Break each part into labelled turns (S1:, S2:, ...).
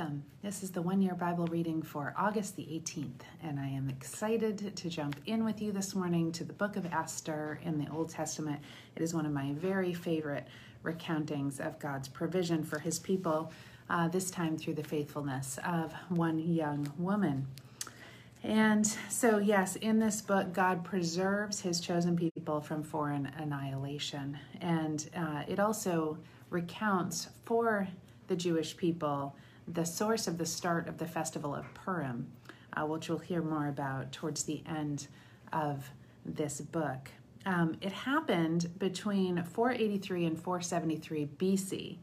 S1: Welcome. This is the one year Bible reading for August the 18th, and I am excited to jump in with you this morning to the book of Esther in the Old Testament. It is one of my very favorite recountings of God's provision for his people, uh, this time through the faithfulness of one young woman. And so, yes, in this book, God preserves his chosen people from foreign annihilation. And uh, it also recounts for the Jewish people the source of the start of the festival of Purim, uh, which we'll hear more about towards the end of this book. Um, it happened between 483 and 473 BC,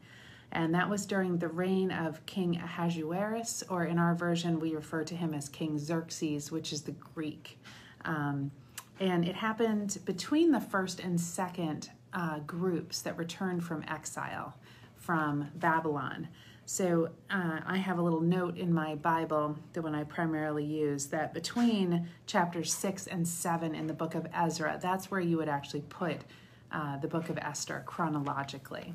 S1: and that was during the reign of King Ahasuerus, or in our version, we refer to him as King Xerxes, which is the Greek. Um, and it happened between the first and second uh, groups that returned from exile from Babylon. So uh, I have a little note in my Bible, the one I primarily use, that between chapters six and seven in the book of Ezra, that's where you would actually put uh, the book of Esther chronologically.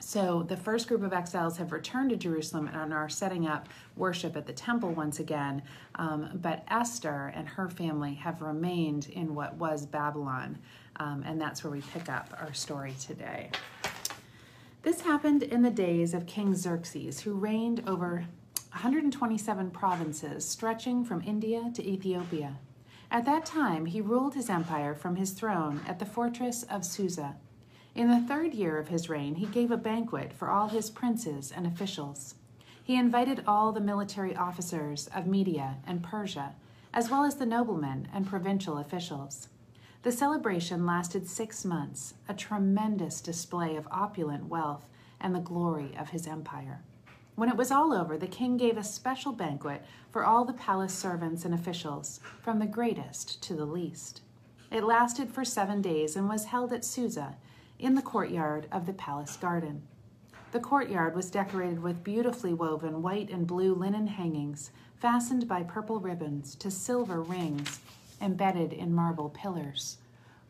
S1: So the first group of exiles have returned to Jerusalem and are setting up worship at the temple once again. Um, but Esther and her family have remained in what was Babylon. Um, and that's where we pick up our story today. This happened in the days of King Xerxes, who reigned over 127 provinces stretching from India to Ethiopia. At that time, he ruled his empire from his throne at the fortress of Susa. In the third year of his reign, he gave a banquet for all his princes and officials. He invited all the military officers of Media and Persia, as well as the noblemen and provincial officials. The celebration lasted six months, a tremendous display of opulent wealth and the glory of his empire. When it was all over, the king gave a special banquet for all the palace servants and officials, from the greatest to the least. It lasted for seven days and was held at Susa, in the courtyard of the palace garden. The courtyard was decorated with beautifully woven white and blue linen hangings, fastened by purple ribbons to silver rings embedded in marble pillars.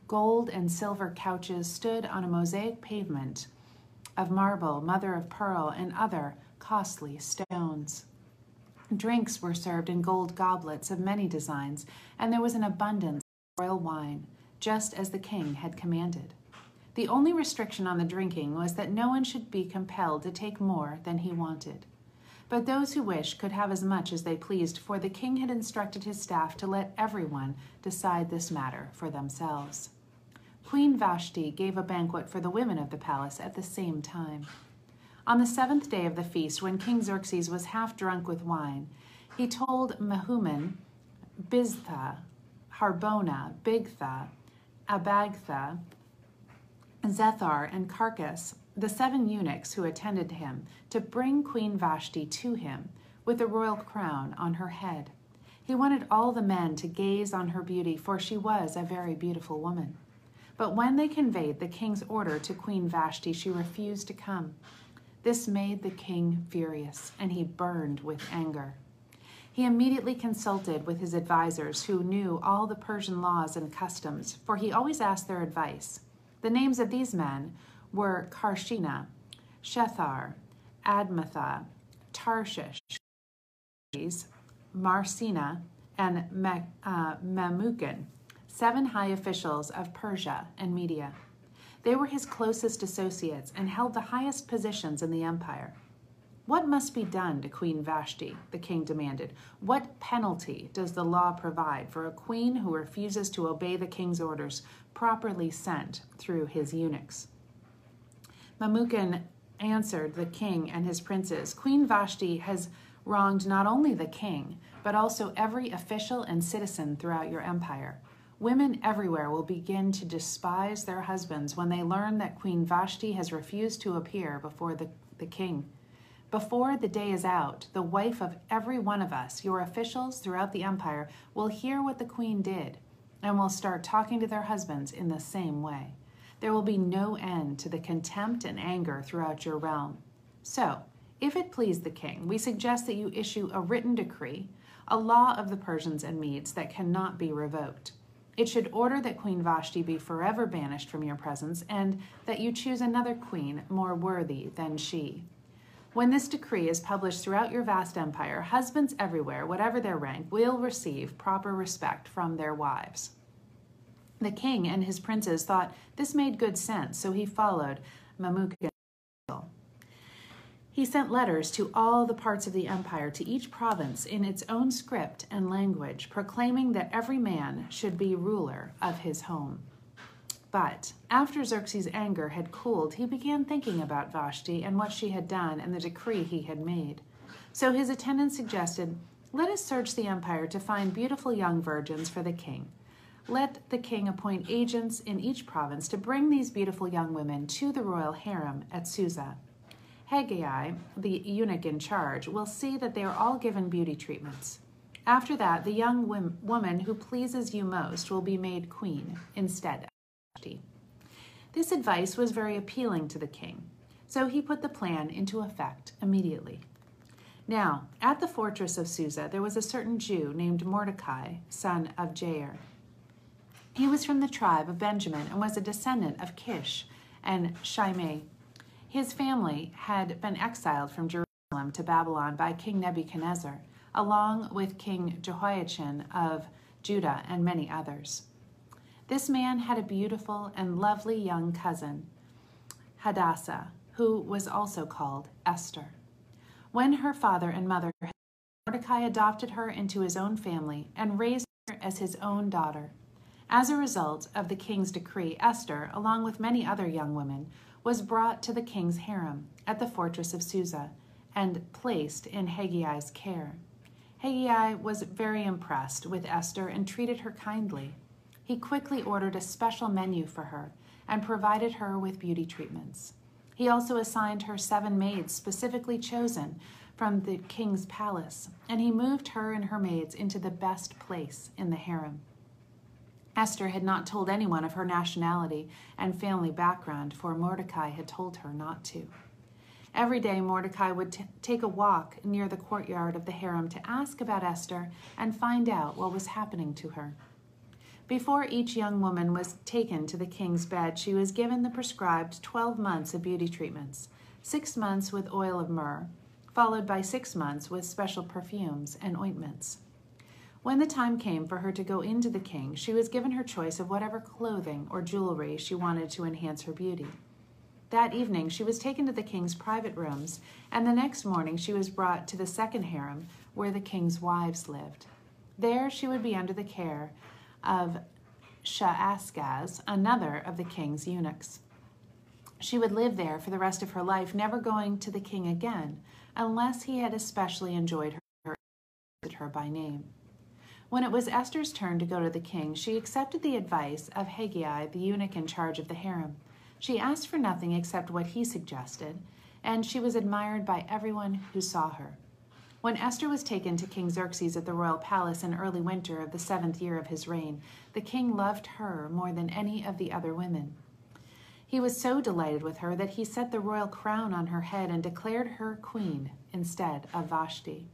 S1: Gold and silver couches stood on a mosaic pavement of marble, mother of pearl, and other costly stones. Drinks were served in gold goblets of many designs, and there was an abundance of royal wine, just as the king had commanded. The only restriction on the drinking was that no one should be compelled to take more than he wanted. But those who wished could have as much as they pleased, for the king had instructed his staff to let everyone decide this matter for themselves. Queen Vashti gave a banquet for the women of the palace at the same time. On the seventh day of the feast, when King Xerxes was half drunk with wine, he told Mehuman, Biztha, Harbona, Bigtha, Abagtha, Zethar, and Carcas, the seven eunuchs who attended him to bring Queen Vashti to him with a royal crown on her head. He wanted all the men to gaze on her beauty, for she was a very beautiful woman. But when they conveyed the king's order to Queen Vashti, she refused to come. This made the king furious, and he burned with anger. He immediately consulted with his advisers, who knew all the Persian laws and customs, for he always asked their advice. The names of these men were Carshena, Shethar, Admatha, Tarshish, Marsena, and uh, Memucan, seven high officials of Persia and Media. They were his closest associates and held the highest positions in the empire. What must be done to Queen Vashti? the king demanded. What penalty does the law provide for a queen who refuses to obey the king's orders properly sent through his eunuchs? Memucan answered the king and his princes Queen Vashti has wronged not only the king, but also every official and citizen throughout your empire. Women everywhere will begin to despise their husbands when they learn that Queen Vashti has refused to appear before the, the king. Before the day is out, the wife of every one of us, your officials throughout the empire, will hear what the queen did and will start talking to their husbands in the same way. There will be no end to the contempt and anger throughout your realm. So, if it please the king, we suggest that you issue a written decree, a law of the Persians and Medes that cannot be revoked. It should order that Queen Vashti be forever banished from your presence, and that you choose another queen more worthy than she. When this decree is published throughout your vast empire, husbands everywhere, whatever their rank, will receive proper respect from their wives. The king and his princes thought this made good sense, so he followed Memucan. He sent letters to all the parts of the empire, to each province in its own script and language, proclaiming that every man should be ruler of his home. But after Xerxes' anger had cooled, he began thinking about Vashti and what she had done and the decree he had made. So his attendants suggested, Let us search the empire to find beautiful young virgins for the king. Let the king appoint agents in each province to bring these beautiful young women to the royal harem at Susa. Hegai, the eunuch in charge, will see that they are all given beauty treatments. After that, the young woman who pleases you most will be made queen instead this advice was very appealing to the king, so he put the plan into effect immediately. Now, at the fortress of Susa, there was a certain Jew named Mordecai, son of Jair. He was from the tribe of Benjamin and was a descendant of Kish and Shimei. His family had been exiled from Jerusalem to Babylon by King Nebuchadnezzar, along with King Jehoiachin of Judah and many others. This man had a beautiful and lovely young cousin, Hadassah, who was also called Esther. When her father and mother Mordecai adopted her into his own family and raised her as his own daughter. As a result of the king's decree, Esther, along with many other young women, was brought to the king's harem at the fortress of Susa and placed in Hegai's care. Haggai was very impressed with Esther and treated her kindly. He quickly ordered a special menu for her and provided her with beauty treatments. He also assigned her seven maids specifically chosen from the king's palace, and he moved her and her maids into the best place in the harem. Esther had not told anyone of her nationality and family background, for Mordecai had told her not to. Every day, Mordecai would t- take a walk near the courtyard of the harem to ask about Esther and find out what was happening to her. Before each young woman was taken to the king's bed, she was given the prescribed 12 months of beauty treatments, six months with oil of myrrh, followed by six months with special perfumes and ointments. When the time came for her to go into the king, she was given her choice of whatever clothing or jewelry she wanted to enhance her beauty. That evening, she was taken to the king's private rooms, and the next morning, she was brought to the second harem where the king's wives lived. There, she would be under the care of Shaashgaz, another of the king's eunuchs. She would live there for the rest of her life, never going to the king again, unless he had especially enjoyed her her by name. When it was Esther's turn to go to the king, she accepted the advice of Hegai, the eunuch in charge of the harem. She asked for nothing except what he suggested, and she was admired by everyone who saw her. When Esther was taken to King Xerxes at the royal palace in early winter of the seventh year of his reign, the king loved her more than any of the other women. He was so delighted with her that he set the royal crown on her head and declared her queen instead of Vashti.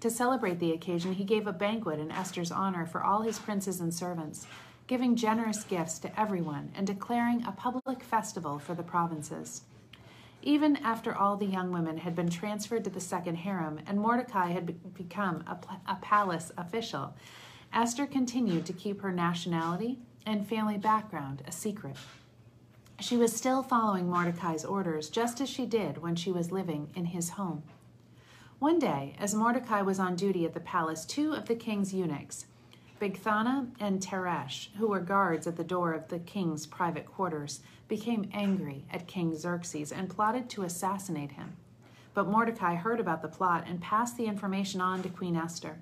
S1: To celebrate the occasion, he gave a banquet in Esther's honor for all his princes and servants, giving generous gifts to everyone and declaring a public festival for the provinces. Even after all the young women had been transferred to the second harem and Mordecai had become a, a palace official, Esther continued to keep her nationality and family background a secret. She was still following Mordecai's orders just as she did when she was living in his home. One day, as Mordecai was on duty at the palace, two of the king's eunuchs, Bigthana and Teresh, who were guards at the door of the king's private quarters, became angry at King Xerxes and plotted to assassinate him. But Mordecai heard about the plot and passed the information on to Queen Esther.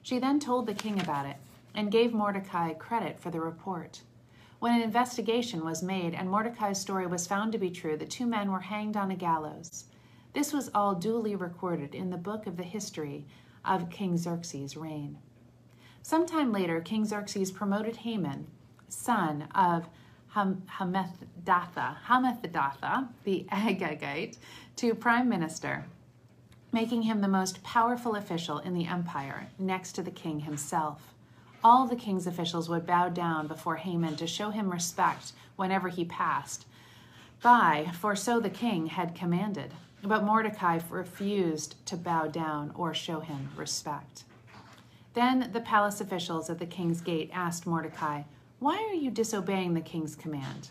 S1: She then told the king about it and gave Mordecai credit for the report. When an investigation was made and Mordecai's story was found to be true, the two men were hanged on a gallows. This was all duly recorded in the book of the history of King Xerxes' reign. Sometime later, King Xerxes promoted Haman, son of Hammedatha, Hammedatha, the Agagite, to prime minister, making him the most powerful official in the empire, next to the king himself. All the king's officials would bow down before Haman to show him respect whenever he passed by, for so the king had commanded. But Mordecai refused to bow down or show him respect. Then the palace officials at the king's gate asked Mordecai, Why are you disobeying the king's command?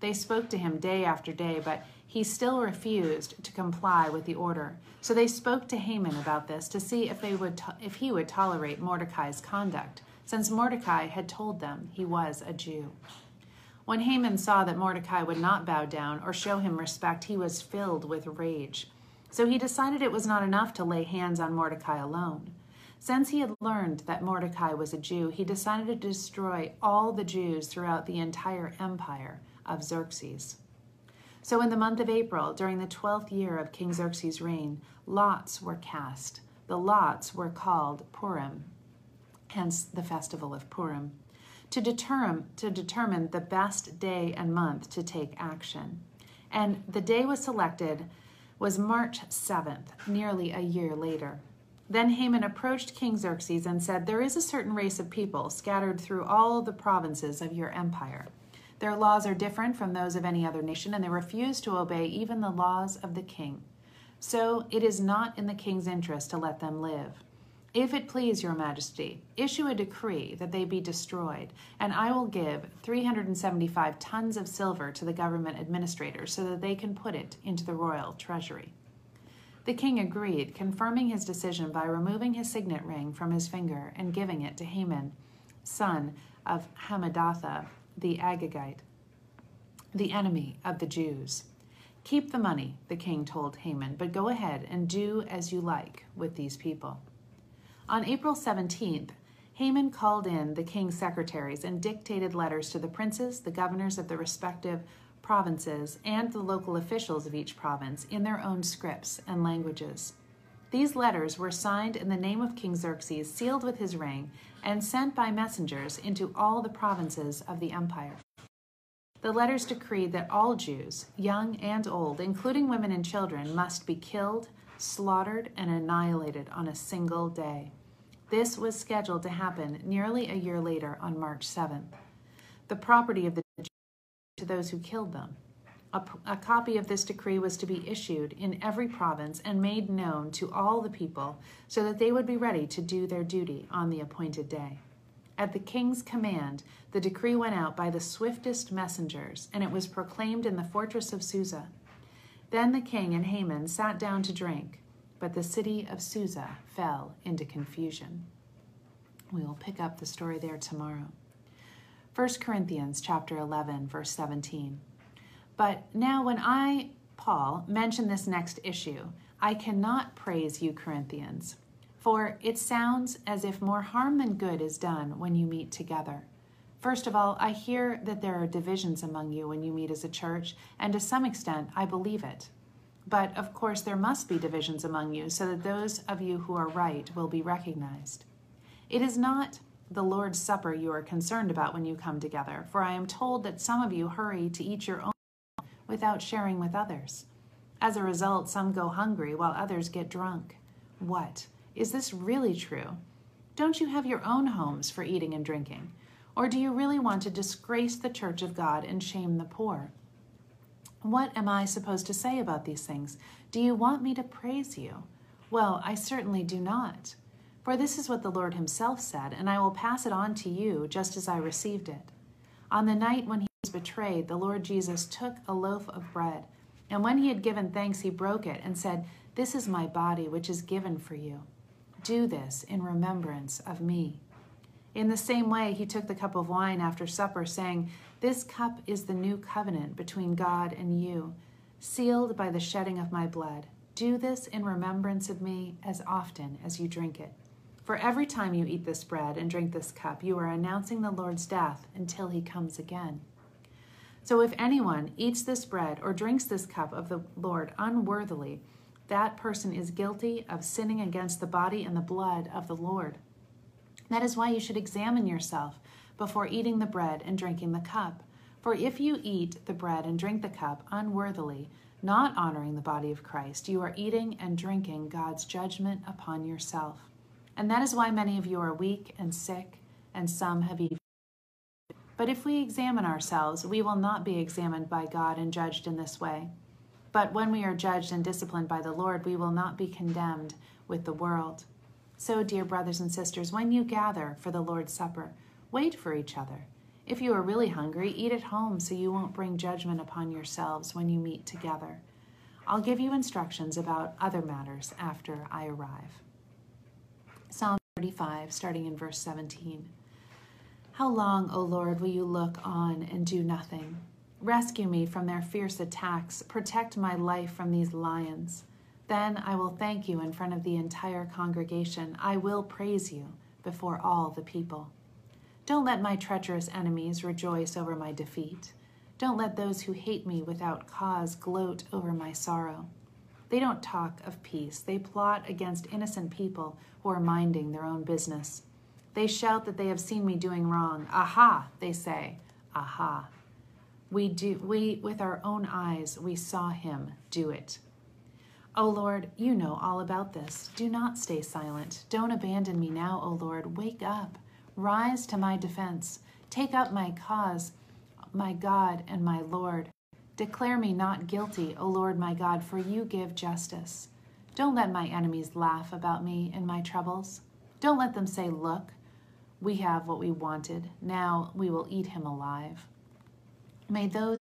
S1: They spoke to him day after day, but he still refused to comply with the order. So they spoke to Haman about this to see if, they would to- if he would tolerate Mordecai's conduct, since Mordecai had told them he was a Jew. When Haman saw that Mordecai would not bow down or show him respect, he was filled with rage. So he decided it was not enough to lay hands on Mordecai alone. Since he had learned that Mordecai was a Jew, he decided to destroy all the Jews throughout the entire empire of Xerxes. So in the month of April, during the twelfth year of King Xerxes' reign, lots were cast. The lots were called Purim, hence the festival of Purim to determine, to determine the best day and month to take action. And the day was selected was March 7th, nearly a year later. Then Haman approached King Xerxes and said, There is a certain race of people scattered through all the provinces of your empire. Their laws are different from those of any other nation, and they refuse to obey even the laws of the king. So it is not in the king's interest to let them live. If it please your majesty, issue a decree that they be destroyed, and I will give 375 tons of silver to the government administrators so that they can put it into the royal treasury. The king agreed, confirming his decision by removing his signet ring from his finger and giving it to Haman, son of Hammedatha the Agagite, the enemy of the Jews. Keep the money, the king told Haman, but go ahead and do as you like with these people. On April 17th, Haman called in the king's secretaries and dictated letters to the princes, the governors of the respective provinces, and the local officials of each province in their own scripts and languages. These letters were signed in the name of King Xerxes, sealed with his ring, and sent by messengers into all the provinces of the empire. The letters decreed that all Jews, young and old, including women and children, must be killed, slaughtered, and annihilated on a single day. This was scheduled to happen nearly a year later on March 7th. The property of the to those who killed them. A, a, copy of this decree was to be issued in every province and made known to all the people so that they would be ready to do their duty on the appointed day. At the king's command, the decree went out by the swiftest messengers, and it was proclaimed in the fortress of Susa. Then the king and Haman sat down to drink, but the city of Susa fell into confusion. We will pick up the story there tomorrow. 1 Corinthians chapter 11 verse 17. But now when I Paul mention this next issue, I cannot praise you Corinthians, for it sounds as if more harm than good is done when you meet together. First of all, I hear that there are divisions among you when you meet as a church, and to some extent I believe it. But of course, there must be divisions among you, so that those of you who are right will be recognized. It is not the Lord's Supper you are concerned about when you come together, for I am told that some of you hurry to eat your own without sharing with others. As a result, some go hungry while others get drunk. What? Is this really true? Don't you have your own homes for eating and drinking? Or do you really want to disgrace the church of God and shame the poor? What am I supposed to say about these things? Do you want me to praise you? Well, I certainly do not. For this is what the Lord Himself said, and I will pass it on to you just as I received it. On the night when He was betrayed, the Lord Jesus took a loaf of bread, and when He had given thanks, He broke it and said, This is my body, which is given for you. Do this in remembrance of me. In the same way, He took the cup of wine after supper, saying, this cup is the new covenant between God and you, sealed by the shedding of my blood. Do this in remembrance of me as often as you drink it. For every time you eat this bread and drink this cup, you are announcing the Lord's death until he comes again. So if anyone eats this bread or drinks this cup of the Lord unworthily, that person is guilty of sinning against the body and the blood of the Lord. That is why you should examine yourself before eating the bread and drinking the cup. For if you eat the bread and drink the cup unworthily, not honoring the body of Christ, you are eating and drinking God's judgment upon yourself. And that is why many of you are weak and sick, and some have even. But if we examine ourselves, we will not be examined by God and judged in this way. But when we are judged and disciplined by the Lord, we will not be condemned with the world. So, dear brothers and sisters, when you gather for the Lord's Supper, wait for each other. If you are really hungry, eat at home so you won't bring judgment upon yourselves when you meet together. I'll give you instructions about other matters after I arrive. Psalm 35, starting in verse 17. How long, O Lord, will you look on and do nothing? Rescue me from their fierce attacks. Protect my life from these lions. Then I will thank you in front of the entire congregation. I will praise you before all the people. Don't let my treacherous enemies rejoice over my defeat. Don't let those who hate me without cause gloat over my sorrow. They don't talk of peace. They plot against innocent people who are minding their own business. They shout that they have seen me doing wrong. Aha, they say. Aha. We do we with our own eyes we saw him do it. O Lord, you know all about this. Do not stay silent. Don't abandon me now, O Lord. Wake up. Rise to my defense. Take up my cause, my God and my Lord. Declare me not guilty, O Lord my God, for you give justice. Don't let my enemies laugh about me in my troubles. Don't let them say, Look, we have what we wanted. Now we will eat him alive. May those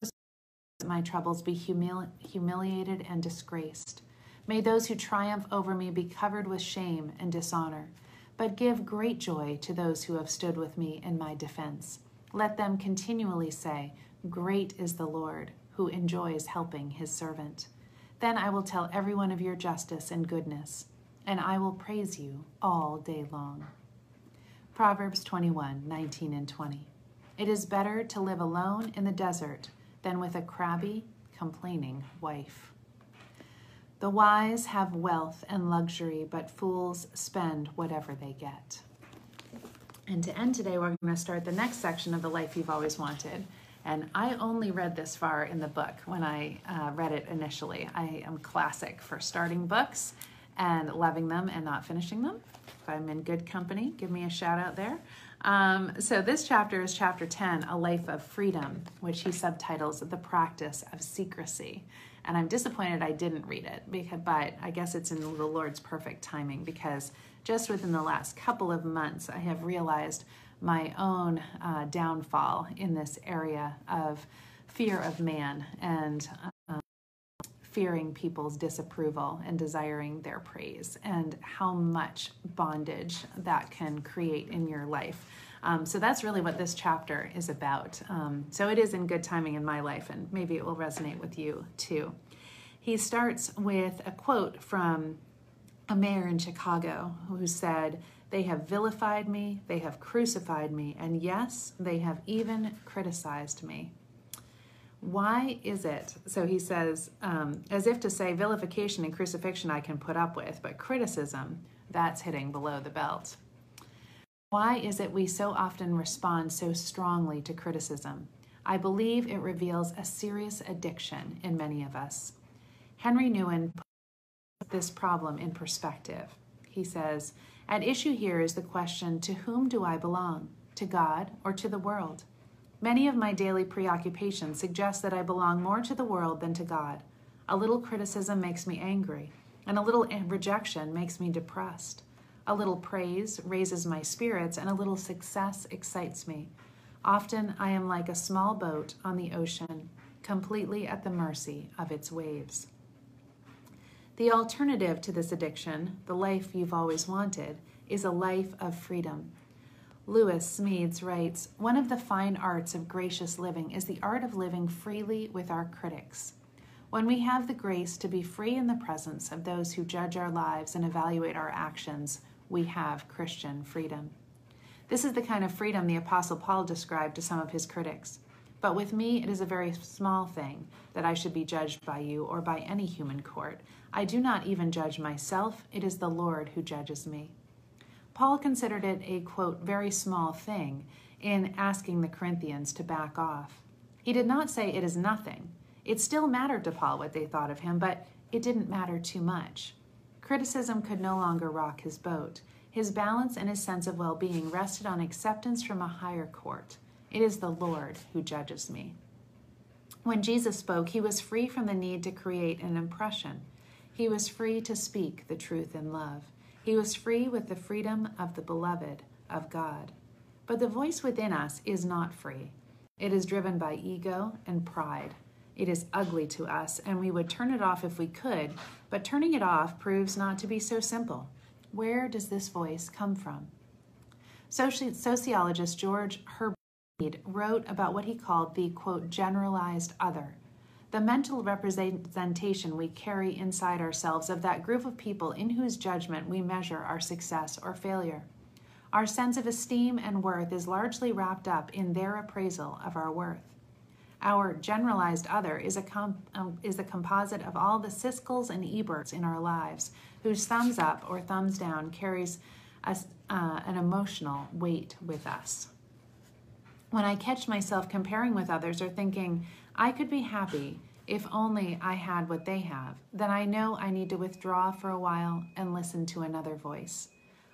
S1: my troubles be humili- humiliated and disgraced. May those who triumph over me be covered with shame and dishonor but give great joy to those who have stood with me in my defense. Let them continually say, Great is the Lord, who enjoys helping his servant. Then I will tell everyone of your justice and goodness, and I will praise you all day long. Proverbs 21 19 and 20. It is better to live alone in the desert than with a crabby, complaining wife. The wise have wealth and luxury, but fools spend whatever they get. And to end today, we're going to start the next section of The Life You've Always Wanted. And I only read this far in the book when I uh, read it initially. I am classic for starting books and loving them and not finishing them. If I'm in good company, give me a shout out there. Um, so, this chapter is chapter 10, A Life of Freedom, which he subtitles The Practice of Secrecy. And I'm disappointed I didn't read it, because, but I guess it's in the Lord's perfect timing because just within the last couple of months, I have realized my own uh, downfall in this area of fear of man and um, fearing people's disapproval and desiring their praise, and how much bondage that can create in your life. Um, so that's really what this chapter is about. Um, so it is in good timing in my life, and maybe it will resonate with you too. He starts with a quote from a mayor in Chicago who said, They have vilified me, they have crucified me, and yes, they have even criticized me. Why is it? So he says, um, as if to say, vilification and crucifixion I can put up with, but criticism, that's hitting below the belt. Why is it we so often respond so strongly to criticism? I believe it reveals a serious addiction in many of us. Henri Nouwen put this problem in perspective. He says, At issue here is the question to whom do I belong? To God or to the world? Many of my daily preoccupations suggest that I belong more to the world than to God. A little criticism makes me angry, and a little rejection makes me depressed. A little praise raises my spirits, and a little success excites me. Often I am like a small boat on the ocean, completely at the mercy of its waves. The alternative to this addiction, the life you've always wanted, is a life of freedom. Lewis Smedes writes One of the fine arts of gracious living is the art of living freely with our critics. When we have the grace to be free in the presence of those who judge our lives and evaluate our actions, we have Christian freedom. This is the kind of freedom the Apostle Paul described to some of his critics. But with me, it is a very small thing that I should be judged by you or by any human court. I do not even judge myself, it is the Lord who judges me. Paul considered it a, quote, very small thing in asking the Corinthians to back off. He did not say it is nothing. It still mattered to Paul what they thought of him, but it didn't matter too much. Criticism could no longer rock his boat. His balance and his sense of well being rested on acceptance from a higher court. It is the Lord who judges me. When Jesus spoke, he was free from the need to create an impression. He was free to speak the truth in love. He was free with the freedom of the beloved of God. But the voice within us is not free. It is driven by ego and pride. It is ugly to us, and we would turn it off if we could, but turning it off proves not to be so simple. Where does this voice come from? Sociologist George Herbert wrote about what he called the quote generalized other, the mental representation we carry inside ourselves of that group of people in whose judgment we measure our success or failure. Our sense of esteem and worth is largely wrapped up in their appraisal of our worth. Our generalized other is a, comp- um, is a composite of all the Siskels and Eberts in our lives, whose thumbs up or thumbs down carries a, uh, an emotional weight with us. When I catch myself comparing with others or thinking, I could be happy if only I had what they have, then I know I need to withdraw for a while and listen to another voice.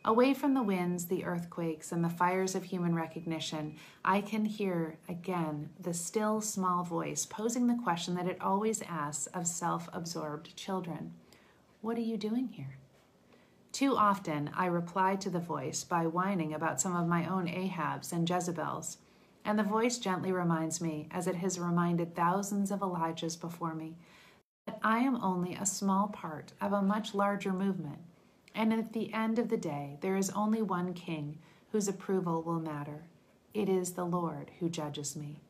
S1: Away from the winds, the earthquakes, and the fires of human recognition, I can hear again the still small voice posing the question that it always asks of self absorbed children What are you doing here? Too often, I reply to the voice by whining about some of my own Ahabs and Jezebels and the voice gently reminds me, as it has reminded thousands of Elijahs before me, that I am only a small part of a much larger movement. And at the end of the day, there is only one king whose approval will matter. It is the Lord who judges me.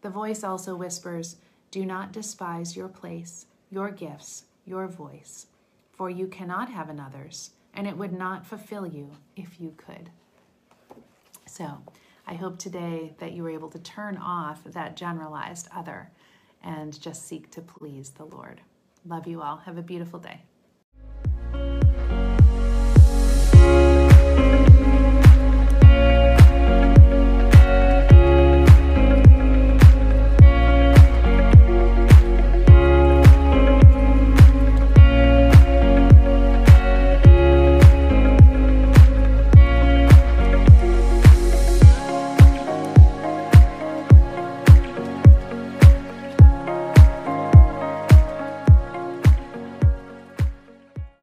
S1: The voice also whispers, Do not despise your place, your gifts, your voice, for you cannot have another's, and it would not fulfill you if you could. So, I hope today that you were able to turn off that generalized other and just seek to please the Lord. Love you all. Have a beautiful day.